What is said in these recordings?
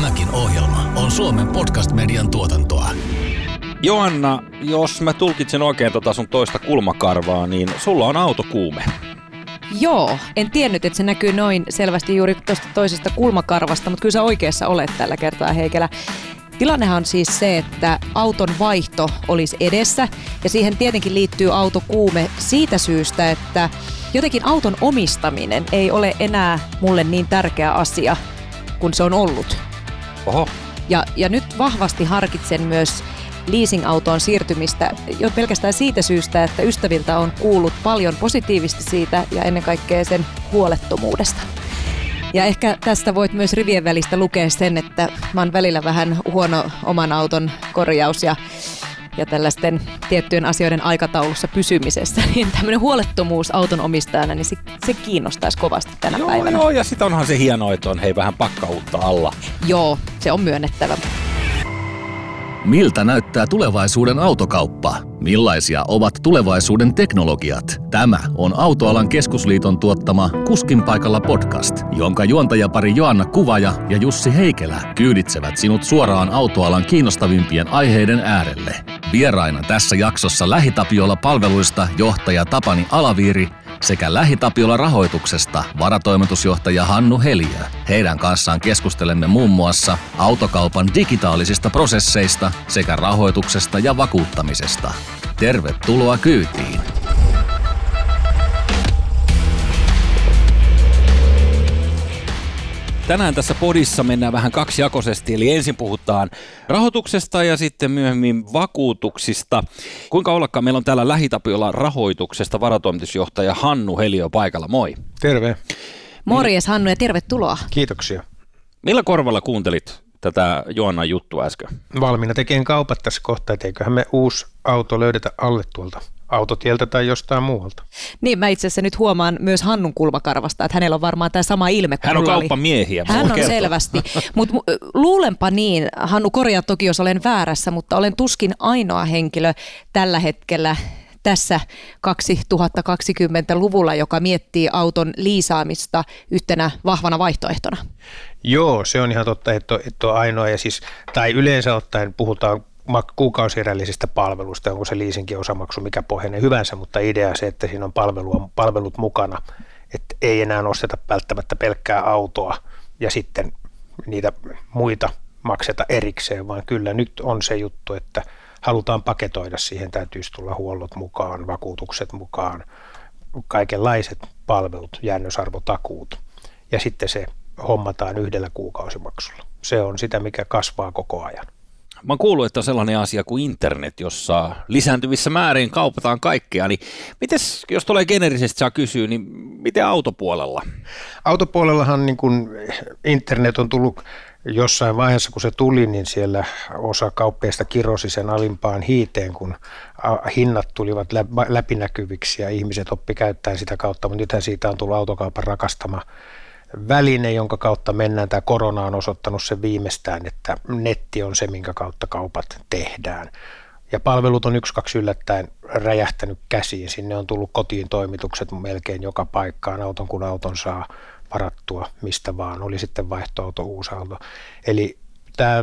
Tämäkin ohjelma on Suomen podcast-median tuotantoa. Joanna, jos mä tulkitsen oikein tota sun toista kulmakarvaa, niin sulla on autokuume. Joo, en tiennyt, että se näkyy noin selvästi juuri tuosta toisesta kulmakarvasta, mutta kyllä sä oikeassa olet tällä kertaa, Heikelä. Tilannehan on siis se, että auton vaihto olisi edessä ja siihen tietenkin liittyy autokuume siitä syystä, että jotenkin auton omistaminen ei ole enää mulle niin tärkeä asia kuin se on ollut. Oho. Ja, ja nyt vahvasti harkitsen myös leasing-autoon siirtymistä jo pelkästään siitä syystä, että ystäviltä on kuullut paljon positiivista siitä ja ennen kaikkea sen huolettomuudesta. Ja ehkä tästä voit myös rivien välistä lukea sen, että mä oon välillä vähän huono oman auton korjaus ja ja tällaisten tiettyjen asioiden aikataulussa pysymisessä, niin tämmöinen huolettomuus auton omistajana, niin se, se kiinnostaisi kovasti tänä joo, päivänä. Joo, ja sitten onhan se hienoa, että on hei vähän pakkautta alla. Joo, se on myönnettävä. Miltä näyttää tulevaisuuden autokauppa? Millaisia ovat tulevaisuuden teknologiat? Tämä on Autoalan keskusliiton tuottama Kuskin paikalla podcast, jonka juontajapari Joanna Kuvaja ja Jussi Heikelä kyyditsevät sinut suoraan autoalan kiinnostavimpien aiheiden äärelle. Vieraina tässä jaksossa Lähitapiola palveluista johtaja Tapani Alaviiri sekä Lähitapiola rahoituksesta varatoimitusjohtaja Hannu Heliö. Heidän kanssaan keskustelemme muun muassa autokaupan digitaalisista prosesseista sekä rahoituksesta ja vakuuttamisesta. Tervetuloa kyytiin! Tänään tässä podissa mennään vähän kaksijakoisesti, eli ensin puhutaan rahoituksesta ja sitten myöhemmin vakuutuksista. Kuinka ollakaan meillä on täällä Lähitapiola rahoituksesta varatoimitusjohtaja Hannu Helio paikalla. Moi. Terve. Morjes Hannu ja tervetuloa. Kiitoksia. Millä korvalla kuuntelit tätä Joannan juttua äsken? Valmiina tekemään kaupat tässä kohtaa, että eiköhän me uusi auto löydetä alle tuolta autotieltä tai jostain muualta. Niin, mä itse asiassa nyt huomaan myös Hannun kulmakarvasta, että hänellä on varmaan tämä sama ilme. Hän on kauppamiehiä. Hän on kertoa. selvästi, mutta luulenpa niin, Hannu korjaa toki, jos olen väärässä, mutta olen tuskin ainoa henkilö tällä hetkellä tässä 2020-luvulla, joka miettii auton liisaamista yhtenä vahvana vaihtoehtona. Joo, se on ihan totta, että että on ainoa. Ja siis, tai yleensä ottaen puhutaan kuukausierällisistä palveluista, onko se leasingin osamaksu mikä pohjainen hyvänsä, mutta idea se, että siinä on palvelua, palvelut mukana, että ei enää osteta välttämättä pelkkää autoa ja sitten niitä muita makseta erikseen, vaan kyllä nyt on se juttu, että halutaan paketoida, siihen täytyisi tulla huollot mukaan, vakuutukset mukaan, kaikenlaiset palvelut, jäännösarvotakuut ja sitten se hommataan yhdellä kuukausimaksulla. Se on sitä, mikä kasvaa koko ajan. Mä oon kuullut, että on sellainen asia kuin internet, jossa lisääntyvissä määrin kaupataan kaikkea. Niin mites, jos tulee generisesti saa kysyä, niin miten autopuolella? Autopuolellahan niin kun internet on tullut jossain vaiheessa, kun se tuli, niin siellä osa kauppiaista kirosi sen alimpaan hiiteen, kun hinnat tulivat läpinäkyviksi ja ihmiset oppi käyttämään sitä kautta, mutta nythän siitä on tullut autokaupan rakastama väline, jonka kautta mennään. Tämä korona on osoittanut sen viimeistään, että netti on se, minkä kautta kaupat tehdään. Ja palvelut on yksi kaksi yllättäen räjähtänyt käsiin. Sinne on tullut kotiin toimitukset melkein joka paikkaan, auton kun auton saa varattua mistä vaan, oli sitten vaihtoauto, uusi auto. Eli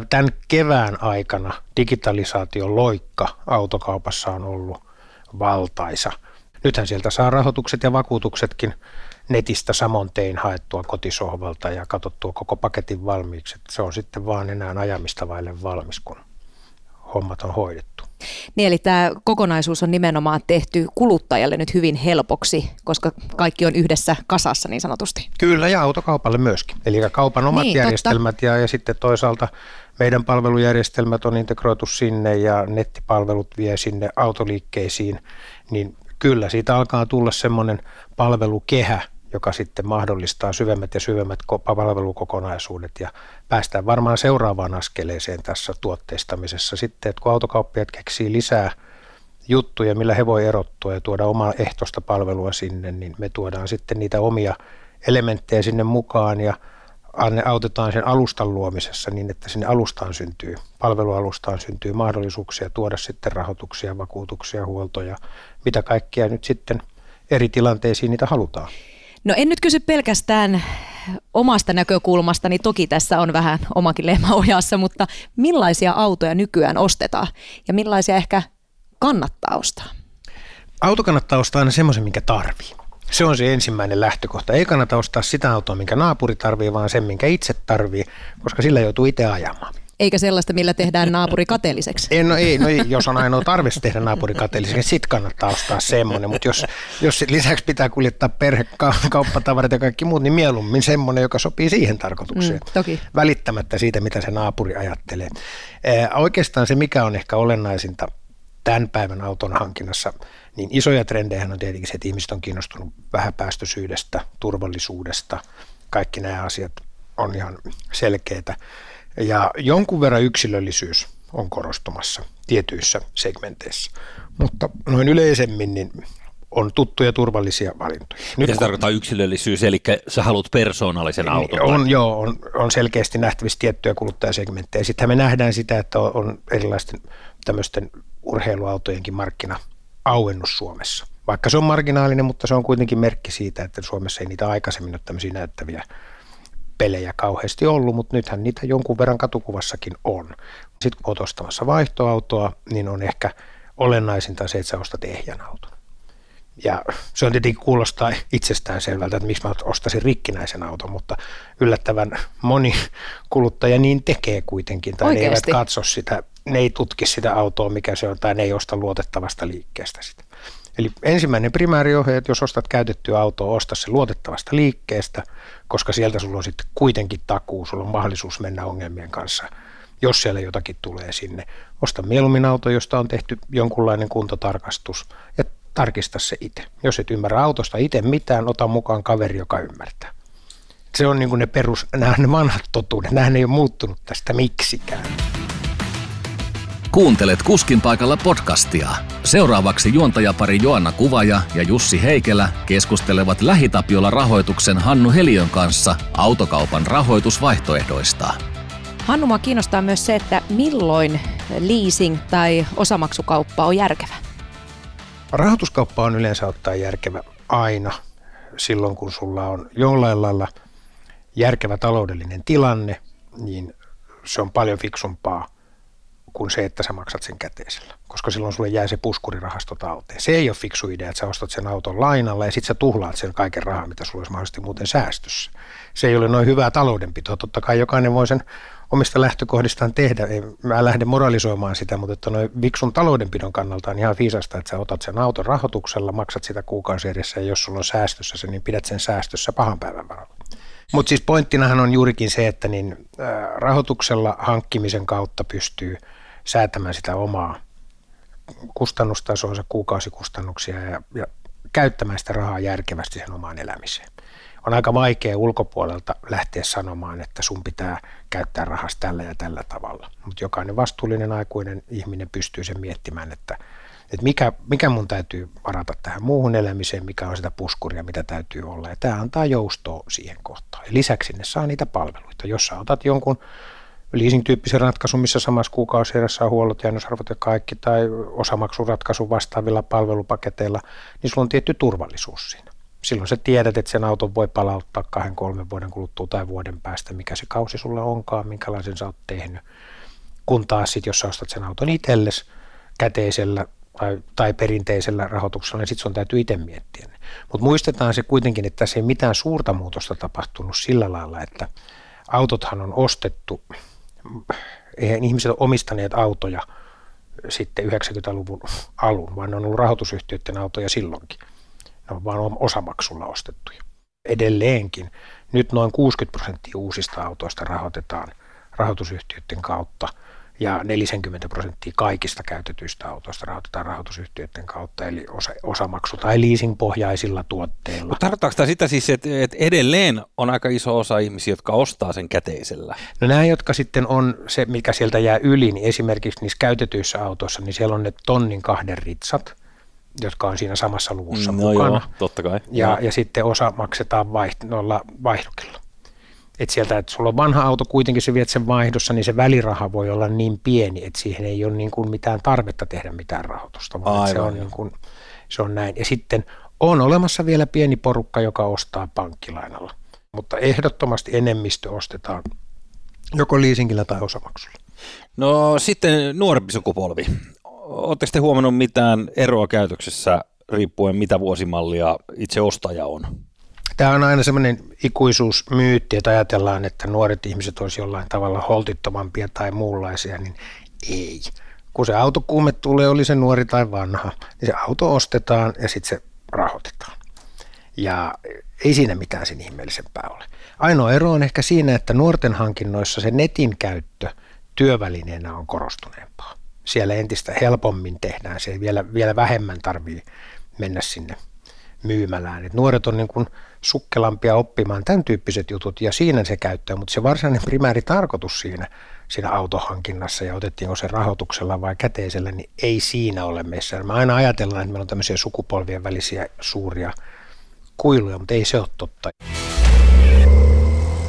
tämän kevään aikana digitalisaation loikka autokaupassa on ollut valtaisa. Nythän sieltä saa rahoitukset ja vakuutuksetkin netistä samoin tein haettua kotisohvalta ja katsottua koko paketin valmiiksi. Että se on sitten vaan enää ajamista vaille valmis, kun hommat on hoidettu. Niin, eli tämä kokonaisuus on nimenomaan tehty kuluttajalle nyt hyvin helpoksi, koska kaikki on yhdessä kasassa niin sanotusti. Kyllä, ja autokaupalle myöskin. Eli kaupan omat niin, järjestelmät ja, ja sitten toisaalta meidän palvelujärjestelmät on integroitu sinne ja nettipalvelut vie sinne autoliikkeisiin, niin kyllä siitä alkaa tulla semmoinen palvelukehä, joka sitten mahdollistaa syvemmät ja syvemmät palvelukokonaisuudet ja päästään varmaan seuraavaan askeleeseen tässä tuotteistamisessa sitten, että kun autokauppiat keksii lisää juttuja, millä he voi erottua ja tuoda omaa ehtoista palvelua sinne, niin me tuodaan sitten niitä omia elementtejä sinne mukaan ja autetaan sen alustan luomisessa niin, että sinne alustaan syntyy, palvelualustaan syntyy mahdollisuuksia tuoda sitten rahoituksia, vakuutuksia, huoltoja, mitä kaikkea nyt sitten eri tilanteisiin niitä halutaan. No en nyt kysy pelkästään omasta näkökulmastani, toki tässä on vähän omakin lehmä ojassa, mutta millaisia autoja nykyään ostetaan ja millaisia ehkä kannattaa ostaa? Auto kannattaa ostaa aina semmoisen, minkä tarvii. Se on se ensimmäinen lähtökohta. Ei kannata ostaa sitä autoa, minkä naapuri tarvii, vaan sen, minkä itse tarvii, koska sillä joutuu itse ajamaan. Eikä sellaista, millä tehdään naapuri kateelliseksi. Ei, no ei, no ei, jos on ainoa tarve tehdä naapuri kateelliseksi, niin sitten kannattaa ostaa semmoinen. Mutta jos, jos lisäksi pitää kuljettaa perhekauppatavarat ja kaikki muut, niin mieluummin semmoinen, joka sopii siihen tarkoitukseen. Mm, toki. Välittämättä siitä, mitä se naapuri ajattelee. Ee, oikeastaan se, mikä on ehkä olennaisinta tämän päivän auton hankinnassa, niin isoja trendejä on tietenkin se, että ihmiset on kiinnostunut vähäpäästöisyydestä, turvallisuudesta. Kaikki nämä asiat on ihan selkeitä. Ja jonkun verran yksilöllisyys on korostumassa tietyissä segmenteissä. Mutta noin yleisemmin niin on tuttuja turvallisia valintoja. Nyt Mitä se tarkoittaa yksilöllisyys, eli sä haluat persoonallisen auton? On, joo, on, on selkeästi nähtävissä tiettyjä kuluttajasegmenttejä. Sittenhän me nähdään sitä, että on erilaisten tämmöisten urheiluautojenkin markkina auennus Suomessa. Vaikka se on marginaalinen, mutta se on kuitenkin merkki siitä, että Suomessa ei niitä aikaisemmin ole tämmöisiä näyttäviä pelejä kauheasti ollut, mutta nythän niitä jonkun verran katukuvassakin on. Sitten kun olet ostamassa vaihtoautoa, niin on ehkä olennaisinta se, että sä ostat ehjän auton. Ja se on tietenkin kuulostaa itsestään selvältä, että miksi mä ostaisin rikkinäisen auton, mutta yllättävän moni kuluttaja niin tekee kuitenkin, tai Oikeasti? ne eivät katso sitä, ne ei tutki sitä autoa, mikä se on, tai ne ei osta luotettavasta liikkeestä sitä. Eli ensimmäinen primääriohje, että jos ostat käytettyä autoa, osta se luotettavasta liikkeestä, koska sieltä sulla on sitten kuitenkin takuu, sulla on mahdollisuus mennä ongelmien kanssa, jos siellä jotakin tulee sinne. Osta mieluummin auto, josta on tehty jonkunlainen kuntotarkastus ja tarkista se itse. Jos et ymmärrä autosta itse mitään, ota mukaan kaveri, joka ymmärtää. Se on niin kuin ne perus, nämä ne vanhat totuudet, nämä ei ole muuttunut tästä miksikään. Kuuntelet Kuskin paikalla podcastia. Seuraavaksi juontajapari Joanna Kuvaja ja Jussi Heikelä keskustelevat Lähitapiola rahoituksen Hannu Heliön kanssa autokaupan rahoitusvaihtoehdoista. Hannu, kiinnostaa myös se, että milloin leasing tai osamaksukauppa on järkevä. Rahoituskauppa on yleensä ottaa järkevä aina silloin, kun sulla on jollain lailla järkevä taloudellinen tilanne, niin se on paljon fiksumpaa kuin se, että sä maksat sen käteisellä, koska silloin sulle jää se puskurirahasto talteen. Se ei ole fiksu idea, että sä ostat sen auton lainalla ja sitten sä tuhlaat sen kaiken rahan, mitä sulla olisi mahdollisesti muuten säästössä. Se ei ole noin hyvää taloudenpitoa. Totta kai jokainen voi sen omista lähtökohdistaan tehdä. Mä lähden moralisoimaan sitä, mutta että noin viksun taloudenpidon kannalta on ihan viisasta, että sä otat sen auton rahoituksella, maksat sitä kuukausi edessä ja jos sulla on säästössä se, niin pidät sen säästössä pahan päivän varalla. Mutta siis pointtinahan on juurikin se, että niin, äh, rahoituksella hankkimisen kautta pystyy säätämään sitä omaa kustannustasoonsa, kuukausikustannuksia ja, ja käyttämään sitä rahaa järkevästi sen omaan elämiseen on aika vaikea ulkopuolelta lähteä sanomaan, että sun pitää käyttää rahasta tällä ja tällä tavalla. Mutta jokainen vastuullinen aikuinen ihminen pystyy sen miettimään, että, että mikä, mikä mun täytyy varata tähän muuhun elämiseen, mikä on sitä puskuria, mitä täytyy olla. Ja tämä antaa joustoa siihen kohtaan. Ja lisäksi ne saa niitä palveluita. Jos sä otat jonkun leasing-tyyppisen ratkaisun, missä samassa kuukausierässä on huollot, jäännösarvot ja kaikki, tai osamaksuratkaisun vastaavilla palvelupaketeilla, niin sulla on tietty turvallisuus siinä silloin sä tiedät, että sen auton voi palauttaa kahden, kolmen vuoden kuluttua tai vuoden päästä, mikä se kausi sulla onkaan, minkälaisen sä oot tehnyt. Kun taas sit, jos sä ostat sen auton itsellesi käteisellä tai, tai perinteisellä rahoituksella, niin sitten sun täytyy itse miettiä. Mutta muistetaan se kuitenkin, että tässä ei mitään suurta muutosta tapahtunut sillä lailla, että autothan on ostettu, eihän ihmiset ole omistaneet autoja sitten 90-luvun alun, vaan ne on ollut rahoitusyhtiöiden autoja silloinkin ne on vain osamaksulla ostettuja. Edelleenkin nyt noin 60 prosenttia uusista autoista rahoitetaan rahoitusyhtiöiden kautta ja 40 prosenttia kaikista käytetyistä autoista rahoitetaan rahoitusyhtiöiden kautta, eli osa, osamaksu- tai leasingpohjaisilla tuotteilla. Mutta tarkoittaako tämä sitä siis, että, että edelleen on aika iso osa ihmisiä, jotka ostaa sen käteisellä? No nämä, jotka sitten on se, mikä sieltä jää yli, niin esimerkiksi niissä käytetyissä autoissa, niin siellä on ne tonnin kahden ritsat – jotka on siinä samassa luvussa no mukana. Joo, totta kai. Ja, ja sitten osa maksetaan vaiht- noilla vaihdokilla. Et sieltä, että sulla on vanha auto, kuitenkin se viet sen vaihdossa, niin se väliraha voi olla niin pieni, että siihen ei ole niin kuin mitään tarvetta tehdä mitään rahoitusta, vaan Aivan, se, on niin kuin, se on näin. Ja sitten on olemassa vielä pieni porukka, joka ostaa pankkilainalla. mutta ehdottomasti enemmistö ostetaan joko leasingillä tai osamaksulla. No sitten nuorempi sukupolvi. Oletteko te huomannut mitään eroa käytöksessä riippuen mitä vuosimallia itse ostaja on? Tämä on aina semmoinen ikuisuusmyytti, että ajatellaan, että nuoret ihmiset olisivat jollain tavalla holtittomampia tai muunlaisia, niin ei. Kun se autokuume tulee, oli se nuori tai vanha, niin se auto ostetaan ja sitten se rahoitetaan. Ja ei siinä mitään sen ihmeellisempää ole. Ainoa ero on ehkä siinä, että nuorten hankinnoissa se netin käyttö työvälineenä on korostuneempaa. Siellä entistä helpommin tehdään se, vielä, vielä vähemmän tarvii mennä sinne myymälään. Et nuoret on niin kuin sukkelampia oppimaan tämän tyyppiset jutut ja siinä se käyttää, mutta se varsinainen primääri tarkoitus siinä, siinä autohankinnassa ja otettiinko se rahoituksella vai käteisellä, niin ei siinä ole meissä. Me aina ajatellaan, että meillä on tämmöisiä sukupolvien välisiä suuria kuiluja, mutta ei se ole totta.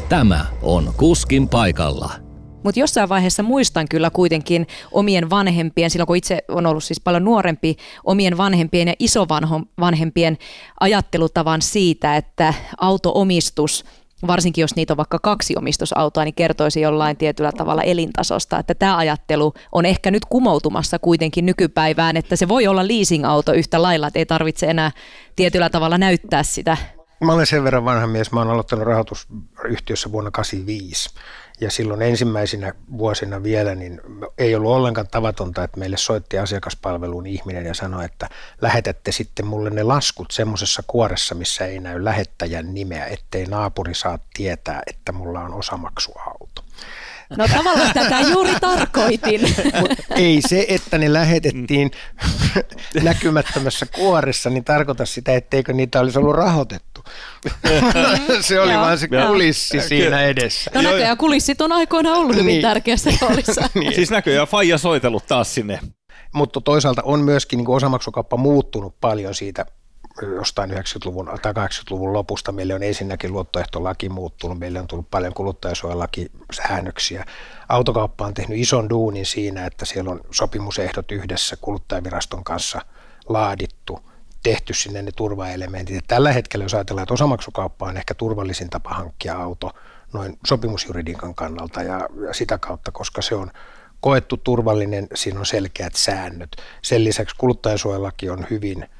Tämä on Kuskin paikalla. Mutta jossain vaiheessa muistan kyllä kuitenkin omien vanhempien, silloin kun itse on ollut siis paljon nuorempi, omien vanhempien ja isovanhempien ajattelutavan siitä, että autoomistus varsinkin jos niitä on vaikka kaksi omistusautoa, niin kertoisi jollain tietyllä tavalla elintasosta. Että tämä ajattelu on ehkä nyt kumoutumassa kuitenkin nykypäivään, että se voi olla leasing-auto yhtä lailla, että ei tarvitse enää tietyllä tavalla näyttää sitä Mä olen sen verran vanha mies, mä olen aloittanut rahoitusyhtiössä vuonna 1985 ja silloin ensimmäisinä vuosina vielä niin ei ollut ollenkaan tavatonta, että meille soitti asiakaspalveluun ihminen ja sanoi, että lähetätte sitten mulle ne laskut semmoisessa kuoressa, missä ei näy lähettäjän nimeä, ettei naapuri saa tietää, että mulla on osamaksuauto. No tavallaan tätä juuri tarkoitin. Mut ei se, että ne lähetettiin näkymättömässä kuoressa, niin tarkoita sitä, etteikö niitä olisi ollut rahoitettu. se oli vaan se kulissi siinä edessä. No näköjään kulissit on aikoina ollut hyvin niin. tärkeässä roolissa. niin. Siis näköjään Faija soitellut taas sinne. Mutta toisaalta on myöskin niin osamaksukappa muuttunut paljon siitä jostain 90-luvun tai 80-luvun lopusta. Meille on ensinnäkin luottoehtolaki muuttunut, meille on tullut paljon kuluttajasuojalakisäännöksiä. Autokauppa on tehnyt ison duunin siinä, että siellä on sopimusehdot yhdessä kuluttajaviraston kanssa laadittu, tehty sinne ne turvaelementit. Ja tällä hetkellä, jos ajatellaan, että osamaksukauppa on ehkä turvallisin tapa hankkia auto noin sopimusjuridiikan kannalta ja, ja sitä kautta, koska se on koettu turvallinen, siinä on selkeät säännöt. Sen lisäksi kuluttajasuojalaki on hyvin –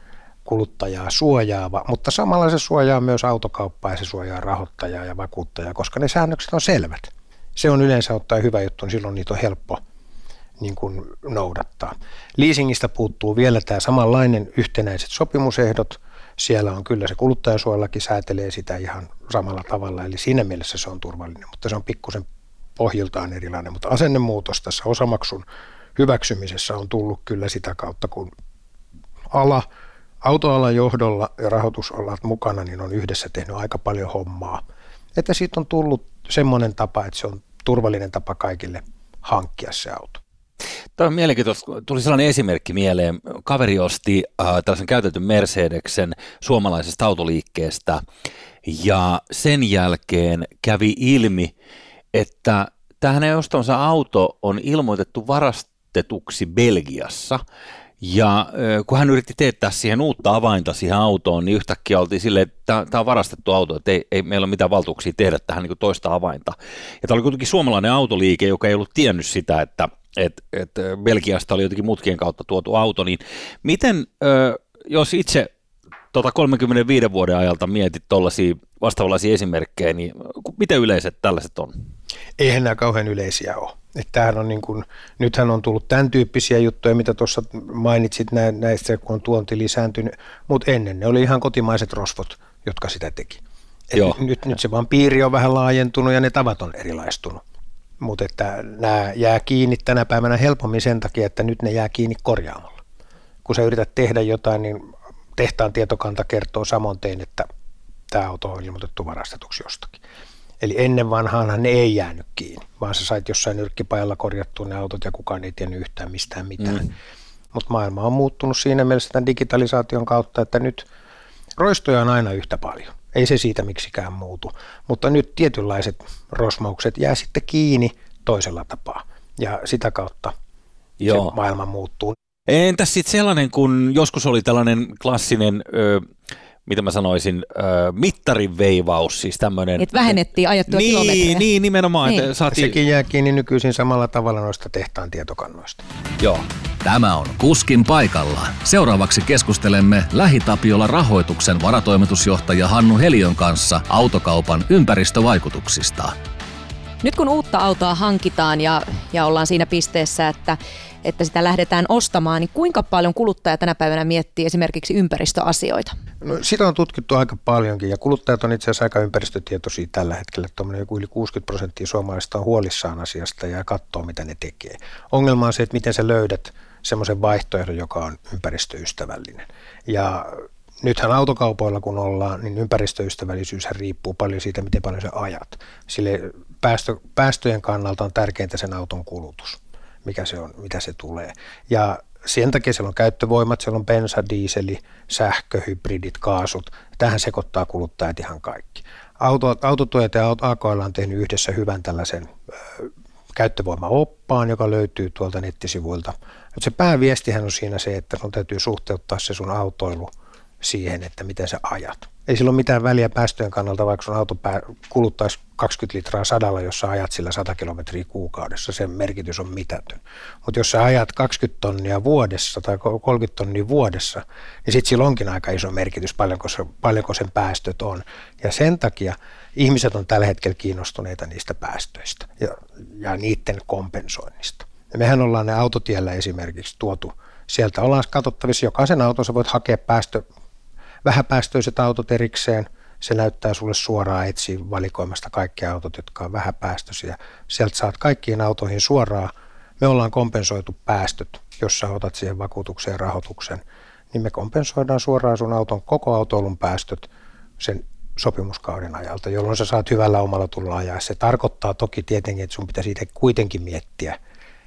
kuluttajaa suojaava, mutta samalla se suojaa myös autokauppaa ja se suojaa rahoittajaa ja vakuuttajaa, koska ne säännökset on selvät. Se on yleensä ottaen hyvä juttu, niin silloin niitä on helppo niin kuin noudattaa. Leasingistä puuttuu vielä tämä samanlainen yhtenäiset sopimusehdot. Siellä on kyllä se kuluttajasuojallakin säätelee sitä ihan samalla tavalla, eli siinä mielessä se on turvallinen, mutta se on pikkusen pohjiltaan erilainen. Mutta asennemuutos tässä osamaksun hyväksymisessä on tullut kyllä sitä kautta, kun ala – autoalan johdolla ja rahoitusalat mukana niin on yhdessä tehnyt aika paljon hommaa. Että siitä on tullut semmoinen tapa, että se on turvallinen tapa kaikille hankkia se auto. Tämä on mielenkiintoista. Tuli sellainen esimerkki mieleen. Kaveri osti äh, tällaisen käytetyn Mercedeksen suomalaisesta autoliikkeestä ja sen jälkeen kävi ilmi, että tämä hänen ostamansa auto on ilmoitettu varastetuksi Belgiassa ja kun hän yritti teettää siihen uutta avainta siihen autoon, niin yhtäkkiä oltiin silleen, että tämä on varastettu auto, että ei, ei meillä ole mitään valtuuksia tehdä tähän niin toista avainta. Ja tämä oli kuitenkin suomalainen autoliike, joka ei ollut tiennyt sitä, että että että Belgiasta oli jotenkin mutkien kautta tuotu auto, niin miten, jos itse tota 35 vuoden ajalta mietit tuollaisia vastaavanlaisia esimerkkejä, niin miten yleiset tällaiset on? Eihän nämä kauhean yleisiä ole. Että on niin kuin, nythän on tullut tämän tyyppisiä juttuja, mitä tuossa mainitsit näistä, kun on tuonti lisääntynyt, mutta ennen ne oli ihan kotimaiset rosvot, jotka sitä teki. Et nyt, nyt se vaan piiri on vähän laajentunut ja ne tavat on erilaistunut. Mutta että nämä jää kiinni tänä päivänä helpommin sen takia, että nyt ne jää kiinni korjaamalla. Kun sä yrität tehdä jotain, niin tehtaan tietokanta kertoo samoin tein, että tämä auto on ilmoitettu varastetuksi jostakin. Eli ennen vanhaanhan ne ei jäänyt kiinni, vaan sä sait jossain nyrkkipajalla korjattua ne autot ja kukaan ei tiennyt yhtään mistään mitään. Mm. Mutta maailma on muuttunut siinä mielessä tämän digitalisaation kautta, että nyt roistoja on aina yhtä paljon. Ei se siitä miksikään muutu. Mutta nyt tietynlaiset rosmaukset jää sitten kiinni toisella tapaa. Ja sitä kautta Joo. se maailma muuttuu. Entäs sitten sellainen, kun joskus oli tällainen klassinen ö, mitä mä sanoisin, äh, mittarin veivaus, siis tämmöinen. Että vähennettiin ajettua niin, kilometrejä. Niin, nimenomaan. Niin. Että saatiin, Sekin jää kiinni nykyisin samalla tavalla noista tehtaan tietokannoista. joo. Tämä on Kuskin paikalla. Seuraavaksi keskustelemme Lähitapiola rahoituksen varatoimitusjohtaja Hannu Helion kanssa autokaupan ympäristövaikutuksista. Nyt kun uutta autoa hankitaan ja, ja ollaan siinä pisteessä, että, että sitä lähdetään ostamaan, niin kuinka paljon kuluttaja tänä päivänä miettii esimerkiksi ympäristöasioita? No, sitä on tutkittu aika paljonkin ja kuluttajat on itse asiassa aika ympäristötietoisia tällä hetkellä. Tuommoinen joku yli 60 prosenttia suomalaisista on huolissaan asiasta ja katsoo, mitä ne tekee. Ongelma on se, että miten sä löydät semmoisen vaihtoehdon, joka on ympäristöystävällinen. Ja nythän autokaupoilla kun ollaan, niin ympäristöystävällisyys riippuu paljon siitä, miten paljon sä ajat. Sille päästö, päästöjen kannalta on tärkeintä sen auton kulutus, mikä se on, mitä se tulee. Ja sen takia siellä on käyttövoimat, siellä on bensa, diiseli, sähkö, hybridit, kaasut. Tähän sekoittaa kuluttajat ihan kaikki. Auto, autotuojat ja AKL on tehnyt yhdessä hyvän tällaisen käyttövoimaoppaan, joka löytyy tuolta nettisivuilta. Mutta se pääviestihän on siinä se, että sun täytyy suhteuttaa se sun autoilu siihen, että miten sä ajat. Ei sillä ole mitään väliä päästöjen kannalta, vaikka sun auto kuluttaisi 20 litraa sadalla, jos sä ajat sillä 100 kilometriä kuukaudessa. Sen merkitys on mitätön. Mutta jos sä ajat 20 tonnia vuodessa tai 30 tonnia vuodessa, niin sitten sillä onkin aika iso merkitys, paljonko, se, paljonko sen päästöt on. Ja sen takia ihmiset on tällä hetkellä kiinnostuneita niistä päästöistä ja, ja niiden kompensoinnista. Ja mehän ollaan ne autotiellä esimerkiksi tuotu, sieltä ollaan katsottavissa, jokaisen auton sä voit hakea päästö, vähäpäästöiset autot erikseen, se näyttää sulle suoraan etsiä valikoimasta kaikki autot, jotka on vähäpäästöisiä. Sieltä saat kaikkiin autoihin suoraan. Me ollaan kompensoitu päästöt, jos sä otat siihen vakuutukseen rahoituksen, niin me kompensoidaan suoraan sun auton koko autoilun päästöt sen sopimuskauden ajalta, jolloin sä saat hyvällä omalla tulla ajaa. Se tarkoittaa toki tietenkin, että sun pitäisi itse kuitenkin miettiä,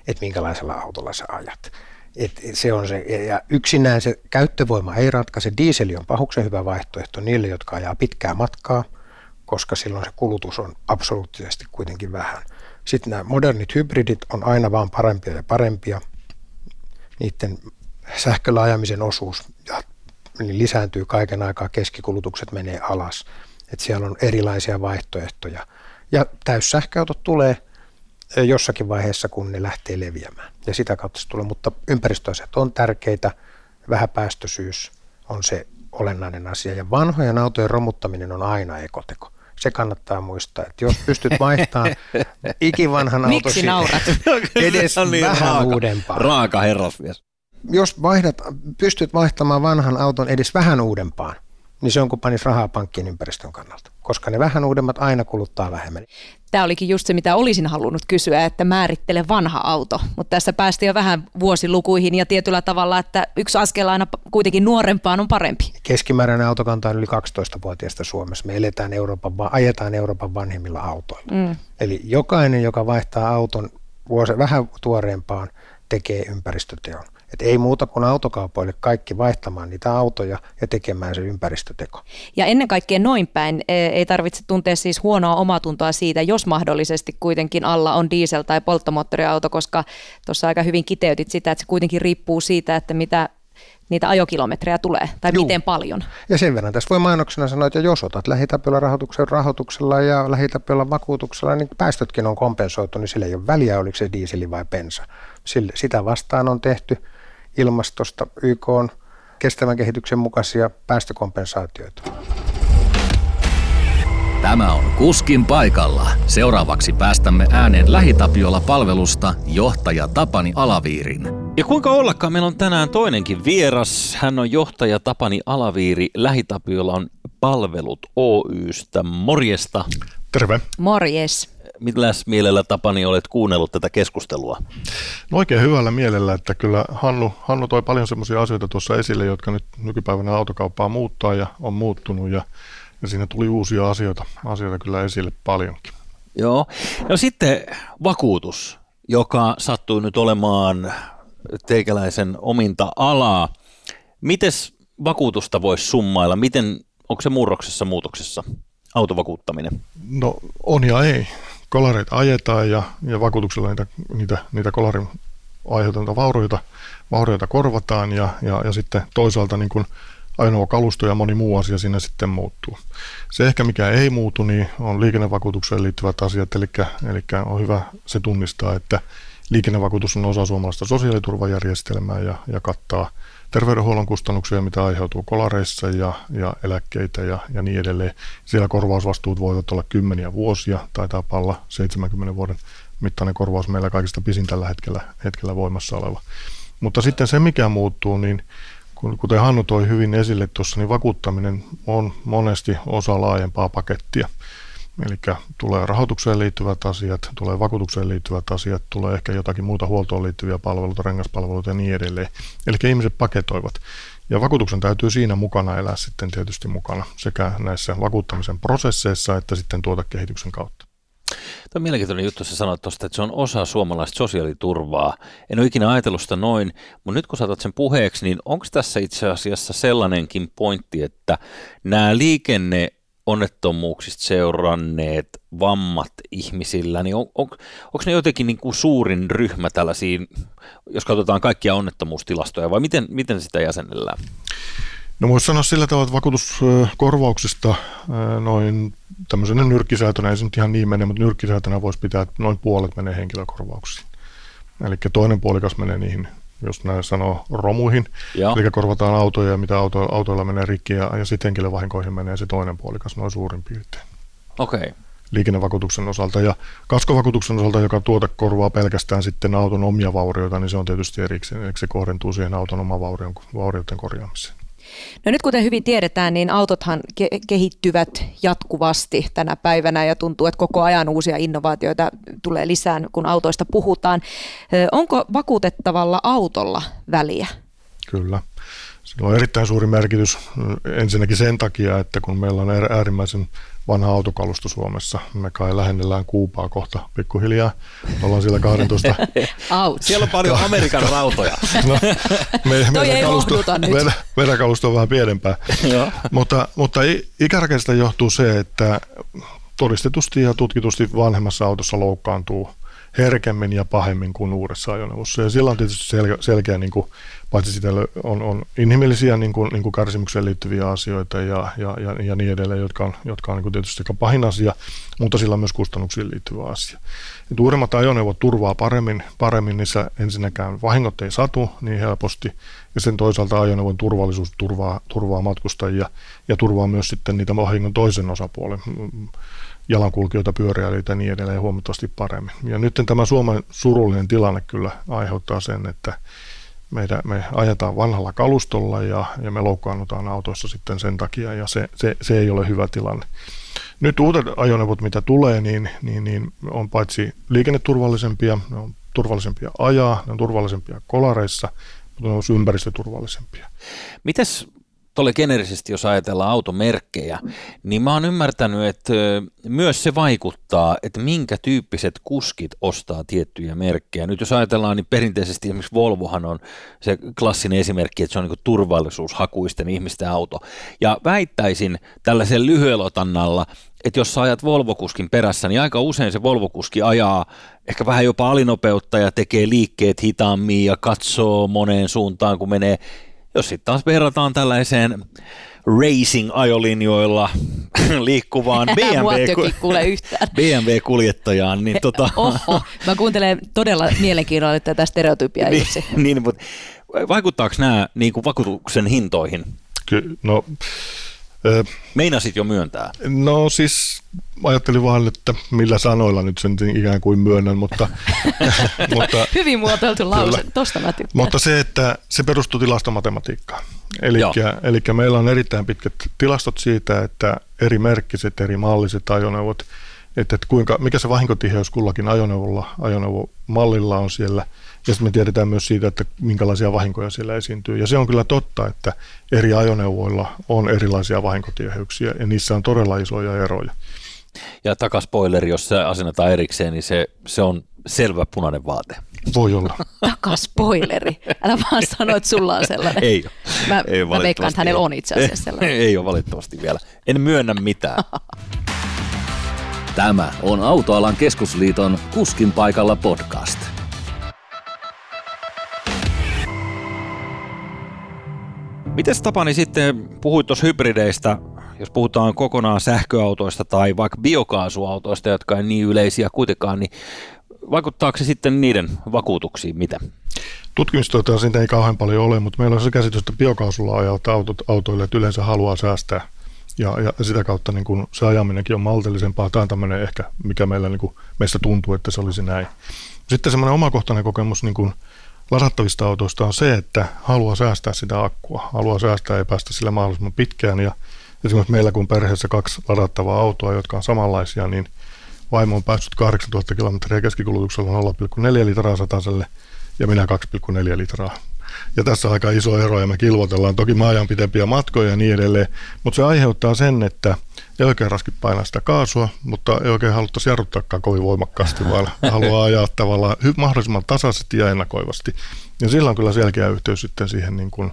että minkälaisella autolla sä ajat. Et se on se, ja yksinään se käyttövoima ei ratkaise. Dieseli on pahuksen hyvä vaihtoehto niille, jotka ajaa pitkää matkaa, koska silloin se kulutus on absoluuttisesti kuitenkin vähän. Sitten nämä modernit hybridit on aina vaan parempia ja parempia. Niiden sähköllä ajamisen osuus niin lisääntyy kaiken aikaa, keskikulutukset menee alas. Et siellä on erilaisia vaihtoehtoja. Ja täyssähköautot tulee – jossakin vaiheessa, kun ne lähtee leviämään. Ja sitä kautta se tulee, mutta ympäristöasiat on tärkeitä, vähäpäästöisyys on se olennainen asia. Ja vanhojen autojen romuttaminen on aina ekoteko. Se kannattaa muistaa, että jos pystyt vaihtamaan ikivanhan autosi edes niin vähän raaka, uudempaan. Raaka herrasmies. Jos vaihdat, pystyt vaihtamaan vanhan auton edes vähän uudempaan, niin se on kuin panisi rahaa pankkiin ympäristön kannalta, koska ne vähän uudemmat aina kuluttaa vähemmän. Tämä olikin just se, mitä olisin halunnut kysyä, että määrittele vanha auto. Mutta tässä päästiin jo vähän vuosilukuihin ja tietyllä tavalla, että yksi askel aina kuitenkin nuorempaan on parempi. Keskimääräinen autokanta on yli 12-vuotiaista Suomessa. Me eletään Euroopan, ajetaan Euroopan vanhimmilla autoilla. Mm. Eli jokainen, joka vaihtaa auton vuosi, vähän tuoreempaan, tekee ympäristöteon. Et ei muuta kuin autokaupoille kaikki vaihtamaan niitä autoja ja tekemään se ympäristöteko. Ja ennen kaikkea noin päin e, ei tarvitse tuntea siis huonoa omatuntoa siitä, jos mahdollisesti kuitenkin alla on diesel- tai polttomoottoriauto, koska tuossa aika hyvin kiteytit sitä, että se kuitenkin riippuu siitä, että mitä niitä ajokilometrejä tulee, tai Juu. miten paljon. Ja sen verran tässä voi mainoksena sanoa, että jos otat lähitapiolla rahoituksen rahoituksella ja lähitapiolla vakuutuksella, niin päästötkin on kompensoitu, niin sillä ei ole väliä, oliko se diiseli vai bensa. Sille, sitä vastaan on tehty ilmastosta YK on kestävän kehityksen mukaisia päästökompensaatioita. Tämä on Kuskin paikalla. Seuraavaksi päästämme ääneen Lähitapiola-palvelusta johtaja Tapani Alaviirin. Ja kuinka ollakaan, meillä on tänään toinenkin vieras. Hän on johtaja Tapani Alaviiri Lähitapiola on palvelut Oystä. Morjesta. Terve. Morjes millä mielellä Tapani olet kuunnellut tätä keskustelua? No oikein hyvällä mielellä, että kyllä Hannu, Hannu toi paljon semmoisia asioita tuossa esille, jotka nyt nykypäivänä autokauppaa muuttaa ja on muuttunut ja, ja siinä tuli uusia asioita, asioita kyllä esille paljonkin. Joo. No sitten vakuutus, joka sattuu nyt olemaan teikäläisen ominta alaa. Mites vakuutusta voisi summailla? Miten, onko se murroksessa muutoksessa, autovakuuttaminen? No on ja ei kolareita ajetaan ja, ja vakuutuksella niitä, niitä, niitä kolarin aiheuttamia vaurioita, vaurioita korvataan ja, ja, ja sitten toisaalta niin kuin ajoneuvokalusto ja moni muu asia siinä sitten muuttuu. Se ehkä mikä ei muutu, niin on liikennevakuutukseen liittyvät asiat, eli, eli on hyvä se tunnistaa, että liikennevakuutus on osa suomalaista sosiaaliturvajärjestelmää ja, ja kattaa terveydenhuollon kustannuksia, mitä aiheutuu kolareissa ja, ja eläkkeitä ja, ja niin edelleen. Siellä korvausvastuut voivat olla kymmeniä vuosia, taitaa olla 70 vuoden mittainen korvaus meillä kaikista pisin tällä hetkellä, hetkellä voimassa oleva. Mutta sitten se, mikä muuttuu, niin kuten Hannu toi hyvin esille tuossa, niin vakuuttaminen on monesti osa laajempaa pakettia. Eli tulee rahoitukseen liittyvät asiat, tulee vakuutukseen liittyvät asiat, tulee ehkä jotakin muuta huoltoon liittyviä palveluita, rengaspalveluita ja niin edelleen. Eli ihmiset paketoivat. Ja vakuutuksen täytyy siinä mukana elää sitten tietysti mukana sekä näissä vakuuttamisen prosesseissa että sitten tuotekehityksen kautta. Tuo on mielenkiintoinen juttu, sä sanoit tuosta, että se on osa suomalaista sosiaaliturvaa. En ole ikinä ajatellut sitä noin, mutta nyt kun saatat sen puheeksi, niin onko tässä itse asiassa sellainenkin pointti, että nämä liikenne onnettomuuksista seuranneet vammat ihmisillä, niin on, on, onko ne jotenkin niin kuin suurin ryhmä tällaisia, jos katsotaan kaikkia onnettomuustilastoja, vai miten, miten sitä jäsenellään? No voisi sanoa sillä tavalla, että vakuutuskorvauksista noin tämmöisenä nyrkkisäätönä, ei se nyt ihan niin mene, mutta nyrkkisäätönä voisi pitää, että noin puolet menee henkilökorvauksiin. Eli toinen puolikas menee niihin, jos näin sanoo, romuihin. Joo. Eli korvataan autoja, mitä auto, autoilla menee rikki, ja, ja sitten henkilövahinkoihin menee se toinen puolikas, noin suurin piirtein. Okei. Okay liikennevakuutuksen osalta. Ja kaskovakuutuksen osalta, joka tuota korvaa pelkästään sitten auton omia vaurioita, niin se on tietysti erikseen, eli se kohdentuu siihen auton oman vaurioiden korjaamiseen. No nyt kuten hyvin tiedetään, niin autothan ke- kehittyvät jatkuvasti tänä päivänä ja tuntuu, että koko ajan uusia innovaatioita tulee lisään, kun autoista puhutaan. Onko vakuutettavalla autolla väliä? Kyllä. Sillä on erittäin suuri merkitys ensinnäkin sen takia, että kun meillä on äärimmäisen vanha autokalusto Suomessa. Me kai lähennellään kuupaa kohta pikkuhiljaa. Ollaan siellä 12. Siellä on paljon Amerikan rautoja. no, me, Toi ei kalusto, meidän, kalusto on vähän pienempää. mutta, mutta ikärakenteesta johtuu se, että todistetusti ja tutkitusti vanhemmassa autossa loukkaantuu herkemmin ja pahemmin kuin uudessa ajoneuvossa. Ja sillä on tietysti selkeä, selkeä niin kuin paitsi sitä on, on inhimillisiä niin kuin, niin kuin kärsimykseen liittyviä asioita ja, ja, ja, ja niin edelleen, jotka on, jotka on niin kuin tietysti aika pahin asia, mutta sillä on myös kustannuksiin liittyvä asia. Et uudemmat ajoneuvot turvaa paremmin, paremmin, niissä ensinnäkään vahingot ei satu niin helposti, ja sen toisaalta ajoneuvon turvallisuus turvaa, turvaa matkustajia ja turvaa myös sitten niitä vahingon toisen osapuolen jalankulkijoita, pyöräilijöitä ja niin edelleen huomattavasti paremmin. Ja nyt tämä Suomen surullinen tilanne kyllä aiheuttaa sen, että meidän, me ajetaan vanhalla kalustolla ja, ja me loukkaannutaan autoissa sitten sen takia ja se, se, se ei ole hyvä tilanne. Nyt uudet ajoneuvot, mitä tulee, niin, niin, niin on paitsi liikenneturvallisempia, ne on turvallisempia ajaa, ne on turvallisempia kolareissa, mutta ne on myös ympäristöturvallisempia. Mites tuolle generisesti, jos ajatellaan automerkkejä, niin mä oon ymmärtänyt, että myös se vaikuttaa, että minkä tyyppiset kuskit ostaa tiettyjä merkkejä. Nyt jos ajatellaan, niin perinteisesti esimerkiksi Volvohan on se klassinen esimerkki, että se on niin turvallisuushakuisten ihmisten auto. Ja väittäisin tällaisen lyhyelotannalla, että jos sä ajat Volvokuskin perässä, niin aika usein se Volvokuski ajaa ehkä vähän jopa alinopeutta ja tekee liikkeet hitaammin ja katsoo moneen suuntaan, kun menee jos sitten taas verrataan tällaiseen racing-ajolinjoilla liikkuvaan BMW-kuljettajaan, niin tota... Oho, mä kuuntelen todella mielenkiinnolla tätä stereotypia. niin, niin, mutta vaikuttaako nämä niin kuin vakuutuksen hintoihin? Ky- no, Meinasit jo myöntää? No siis ajattelin vaan, että millä sanoilla nyt sen ikään kuin myönnän, mutta... mutta Hyvin muotoiltu lause, tosta mä tykkään. Mutta se, että se perustuu tilastomatematiikkaan. Eli meillä on erittäin pitkät tilastot siitä, että eri merkkiset, eri malliset ajoneuvot, että, että kuinka, mikä se vahinkotiheys kullakin ajoneuvolla, ajoneuvomallilla on siellä – ja sitten me tiedetään myös siitä, että minkälaisia vahinkoja siellä esiintyy. Ja se on kyllä totta, että eri ajoneuvoilla on erilaisia vahinkotieheyksiä ja niissä on todella isoja eroja. Ja takaspoileri, jos se asennetaan erikseen, niin se, se on selvä punainen vaate. Voi olla. Takaspoileri. Älä vaan sano, että sulla on sellainen. Ei Mä, ei mä veikkaan, että hänellä on itse asiassa sellainen. Ei ole valitettavasti vielä. En myönnä mitään. Tämä on Autoalan keskusliiton Kuskin paikalla podcast. Miten Tapani sitten, puhuit tuossa hybrideistä, jos puhutaan kokonaan sähköautoista tai vaikka biokaasuautoista, jotka ei niin yleisiä kuitenkaan, niin vaikuttaako se sitten niiden vakuutuksiin mitä? Tutkimustyötä siitä ei kauhean paljon ole, mutta meillä on se käsitys, että biokaasulla ajavat autot, autoille, että yleensä haluaa säästää ja, ja sitä kautta niin kuin se ajaminenkin on maltillisempaa. Tämä on tämmöinen ehkä, mikä meillä niin kuin, meistä tuntuu, että se olisi näin. Sitten semmoinen omakohtainen kokemus niin kuin ladattavista autoista on se, että haluaa säästää sitä akkua, haluaa säästää ja päästä sillä mahdollisimman pitkään. Ja esimerkiksi meillä kun perheessä kaksi ladattavaa autoa, jotka on samanlaisia, niin vaimo on päässyt 8000 kilometriä keskikulutuksella 0,4 litraa sataselle ja minä 2,4 litraa ja tässä on aika iso ero ja me kilvoitellaan. Toki mä ajan pitempiä matkoja ja niin edelleen, mutta se aiheuttaa sen, että ei oikein raski painaa sitä kaasua, mutta ei oikein haluttaisi jarruttaakaan kovin voimakkaasti, vaan haluaa ajaa tavallaan mahdollisimman tasaisesti ja ennakoivasti. Ja sillä on kyllä selkeä yhteys sitten siihen niin kuin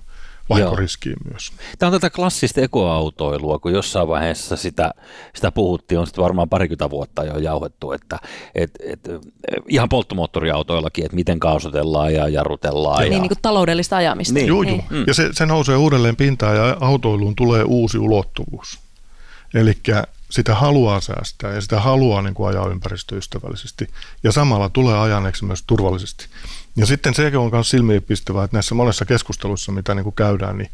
vahinkoriskiin myös. Tämä on tätä klassista ekoautoilua, kun jossain vaiheessa sitä, sitä puhuttiin, on sitten varmaan parikymmentä vuotta jo jauhettu, että et, et, ihan polttomoottoriautoillakin, että miten kaasutellaan ja jarrutellaan. Ja, niin, niin kuin taloudellista ajamista. Niin. Joo, niin. Mm. Ja se, se nousee uudelleen pintaan ja autoiluun tulee uusi ulottuvuus. Eli sitä haluaa säästää ja sitä haluaa niin kuin ajaa ympäristöystävällisesti ja samalla tulee ajaneeksi myös turvallisesti. Ja sitten se on myös silmiinpistävää, että näissä monessa keskustelussa, mitä niin kuin käydään, niin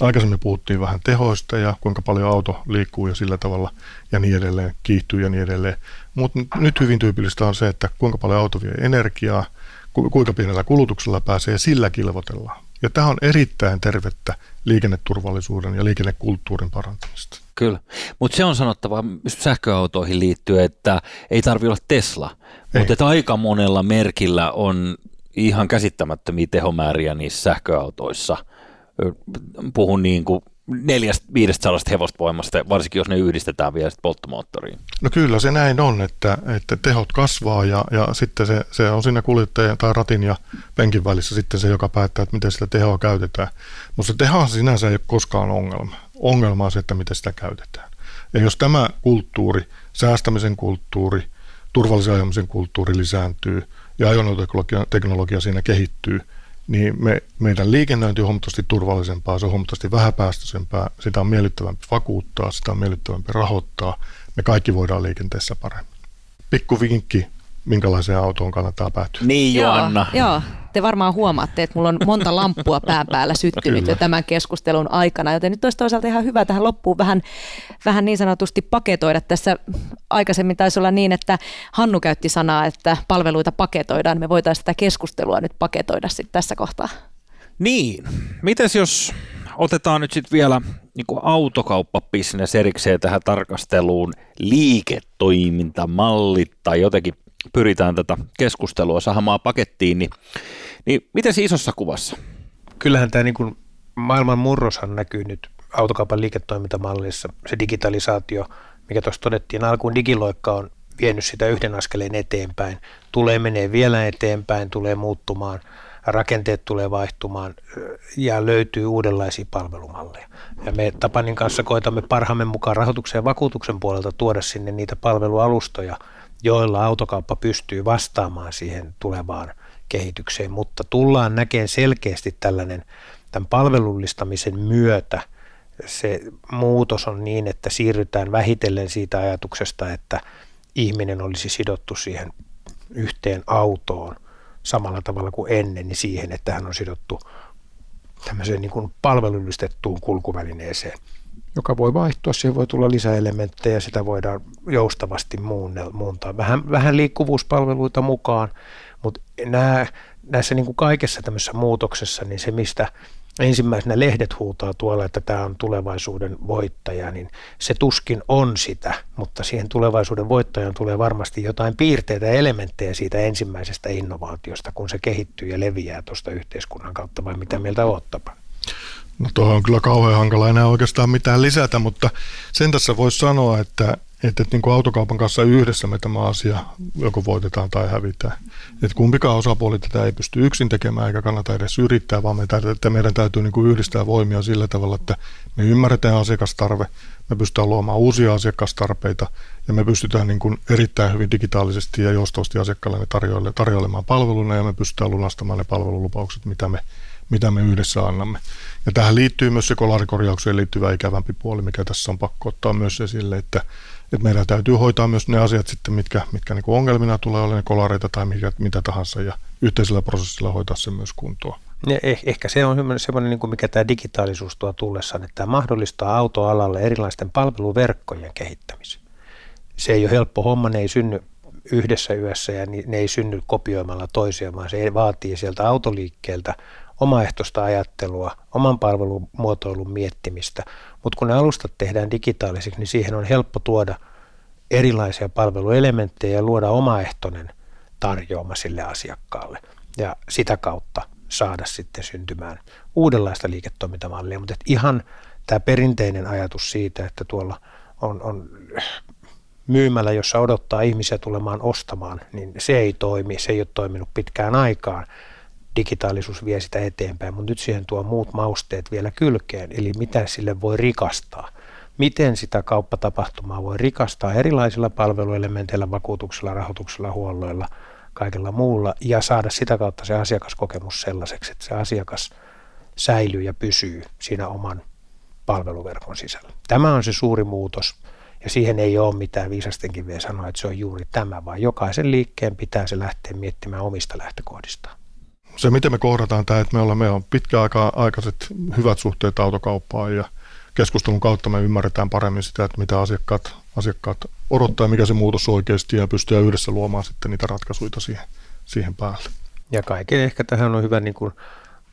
aikaisemmin puhuttiin vähän tehoista ja kuinka paljon auto liikkuu ja sillä tavalla ja niin edelleen, kiihtyy ja niin edelleen. Mutta nyt hyvin tyypillistä on se, että kuinka paljon auto vie energiaa, kuinka pienellä kulutuksella pääsee ja sillä kilvotellaan. Ja tämä on erittäin tervettä liikenneturvallisuuden ja liikennekulttuurin parantamista. Kyllä, mutta se on sanottava sähköautoihin liittyen, että ei tarvitse olla Tesla, mutta aika monella merkillä on ihan käsittämättömiä tehomääriä niissä sähköautoissa. Puhun niin kuin neljästä, viidestä sadasta hevosta voimasta, varsinkin jos ne yhdistetään vielä polttomoottoriin. No kyllä se näin on, että, että tehot kasvaa ja, ja sitten se, se on siinä kuljettajan tai ratin ja penkin välissä sitten se, joka päättää, että miten sitä tehoa käytetään. Mutta se teho sinänsä ei ole koskaan ongelma. Ongelma on se, että miten sitä käytetään. Ja jos tämä kulttuuri, säästämisen kulttuuri, turvallisen ajamisen kulttuuri lisääntyy – ja ajoneuvoteknologia teknologia siinä kehittyy, niin me, meidän liikennöinti on huomattavasti turvallisempaa, se on huomattavasti vähäpäästöisempää, sitä on miellyttävämpi vakuuttaa, sitä on miellyttävämpi rahoittaa, me kaikki voidaan liikenteessä paremmin. Pikku vinkki minkälaiseen autoon kannattaa päätyä. Niin Joanna. Joo, joo. Te varmaan huomaatte, että mulla on monta lamppua pään päällä syttynyt jo tämän keskustelun aikana, joten nyt olisi toisaalta ihan hyvä tähän loppuun vähän, vähän niin sanotusti paketoida. Tässä aikaisemmin taisi olla niin, että Hannu käytti sanaa, että palveluita paketoidaan. Me voitaisiin tätä keskustelua nyt paketoida sitten tässä kohtaa. Niin. Mites jos otetaan nyt sitten vielä niin autokauppabisnes erikseen tähän tarkasteluun, liiketoimintamallit tai jotenkin pyritään tätä keskustelua saamaan pakettiin, niin, niin miten se isossa kuvassa? Kyllähän tämä niin kuin maailman murroshan näkyy nyt autokaupan liiketoimintamallissa. Se digitalisaatio, mikä tuossa todettiin, alkuun digiloikka on vienyt sitä yhden askeleen eteenpäin, tulee menee vielä eteenpäin, tulee muuttumaan, rakenteet tulee vaihtumaan ja löytyy uudenlaisia palvelumalleja. Ja me Tapanin kanssa koetamme parhaamme mukaan rahoituksen ja vakuutuksen puolelta tuoda sinne niitä palvelualustoja, joilla autokauppa pystyy vastaamaan siihen tulevaan kehitykseen, mutta tullaan näkemään selkeästi tällainen tämän palvelullistamisen myötä. Se muutos on niin, että siirrytään vähitellen siitä ajatuksesta, että ihminen olisi sidottu siihen yhteen autoon samalla tavalla kuin ennen, niin siihen, että hän on sidottu tämmöiseen niin kuin palvelullistettuun kulkuvälineeseen joka voi vaihtua, siihen voi tulla lisäelementtejä, sitä voidaan joustavasti muuntaa. Vähän, vähän liikkuvuuspalveluita mukaan, mutta nämä, näissä niin kuin kaikessa tämmöisessä muutoksessa, niin se mistä ensimmäisenä lehdet huutaa tuolla, että tämä on tulevaisuuden voittaja, niin se tuskin on sitä, mutta siihen tulevaisuuden voittajan tulee varmasti jotain piirteitä ja elementtejä siitä ensimmäisestä innovaatiosta, kun se kehittyy ja leviää tuosta yhteiskunnan kautta, vai mitä mieltä ottapa? No tuohon on kyllä kauhean hankala enää oikeastaan mitään lisätä, mutta sen tässä voisi sanoa, että, että, että niin kuin autokaupan kanssa yhdessä me tämä asia joko voitetaan tai hävitään. Että kumpikaan osapuoli tätä ei pysty yksin tekemään eikä kannata edes yrittää, vaan me täytyy, että meidän täytyy niin kuin yhdistää voimia sillä tavalla, että me ymmärretään asiakastarve, me pystytään luomaan uusia asiakastarpeita ja me pystytään niin kuin erittäin hyvin digitaalisesti ja joustavasti asiakkaalle tarjoille, tarjoilemaan palveluna ja me pystytään lunastamaan ne palvelulupaukset, mitä me mitä me yhdessä annamme. Ja tähän liittyy myös se kolarikorjaukseen liittyvä ikävämpi puoli, mikä tässä on pakko ottaa myös esille, että, että meidän täytyy hoitaa myös ne asiat sitten, mitkä, mitkä niin ongelmina tulee ne kolareita tai mikä, mitä tahansa ja yhteisellä prosessilla hoitaa se myös kuntoon. Ja eh, ehkä se on semmoinen, niin mikä tämä digitaalisuus tuo tullessaan, että tämä mahdollistaa autoalalle erilaisten palveluverkkojen kehittämisen. Se ei ole helppo homma, ne ei synny yhdessä yössä ja ne ei synny kopioimalla toisia, vaan se vaatii sieltä autoliikkeeltä omaehtoista ajattelua, oman palvelumuotoilun miettimistä. Mutta kun ne alustat tehdään digitaalisiksi, niin siihen on helppo tuoda erilaisia palveluelementtejä ja luoda omaehtoinen tarjoama sille asiakkaalle. Ja sitä kautta saada sitten syntymään uudenlaista liiketoimintamallia. Mutta ihan tämä perinteinen ajatus siitä, että tuolla on, on myymällä, jossa odottaa ihmisiä tulemaan ostamaan, niin se ei toimi, se ei ole toiminut pitkään aikaan. Digitaalisuus vie sitä eteenpäin, mutta nyt siihen tuo muut mausteet vielä kylkeen, eli mitä sille voi rikastaa. Miten sitä kauppatapahtumaa voi rikastaa erilaisilla palveluelementeillä, vakuutuksilla, rahoituksilla, huolloilla, kaikella muulla ja saada sitä kautta se asiakaskokemus sellaiseksi, että se asiakas säilyy ja pysyy siinä oman palveluverkon sisällä. Tämä on se suuri muutos ja siihen ei ole mitään viisastenkin vielä sanoa, että se on juuri tämä, vaan jokaisen liikkeen pitää se lähteä miettimään omista lähtökohdistaan. Se, miten me kohdataan tämä, että me ollaan, me on pitkäaikaiset hyvät suhteet autokauppaan ja keskustelun kautta me ymmärretään paremmin sitä, että mitä asiakkaat, asiakkaat odottaa, mikä se muutos oikeasti ja pystyy yhdessä luomaan sitten niitä ratkaisuja siihen, siihen päälle. Ja kaiken ehkä tähän on hyvä, niin kun,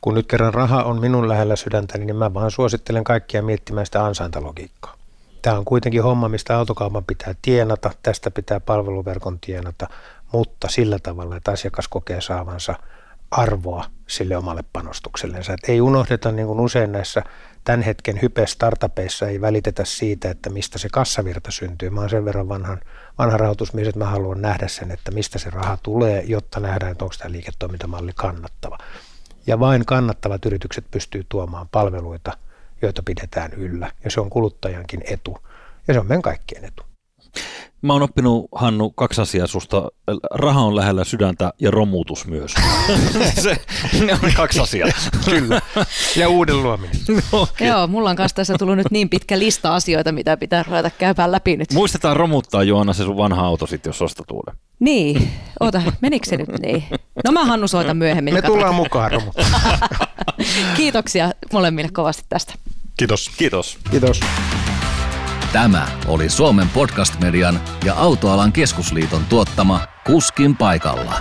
kun nyt kerran raha on minun lähellä sydäntä, niin mä vaan suosittelen kaikkia miettimään sitä ansaintalogiikkaa. Tämä on kuitenkin homma, mistä autokaupan pitää tienata, tästä pitää palveluverkon tienata, mutta sillä tavalla, että asiakas kokee saavansa arvoa sille omalle panostuksellensa. Et ei unohdeta niin kuin usein näissä tämän hetken hype startupeissa ei välitetä siitä, että mistä se kassavirta syntyy. Mä oon sen verran vanhan, vanha rahoitusmies, että mä haluan nähdä sen, että mistä se raha tulee, jotta nähdään, että onko tämä liiketoimintamalli kannattava. Ja vain kannattavat yritykset pystyy tuomaan palveluita – joita pidetään yllä. Ja se on kuluttajankin etu. Ja se on meidän kaikkien etu. Mä oon oppinut, Hannu, kaksi asiaa susta. Raha on lähellä sydäntä ja romutus myös. se, ne on kaksi asiaa. Kyllä. Ja uuden luominen. okay. Joo, mulla on kanssa tässä tullut nyt niin pitkä lista asioita, mitä pitää ruveta käymään läpi nyt. Muistetaan romuttaa, Joona, se sun vanha auto sitten, jos ostat uuden. Niin, oota, menikö se nyt niin? No mä Hannu soitan myöhemmin. Me tullaan mukaan romuttamaan. Kiitoksia molemmille kovasti tästä. Kiitos. Kiitos. Kiitos. Tämä oli Suomen podcast-median ja Autoalan keskusliiton tuottama Kuskin paikalla.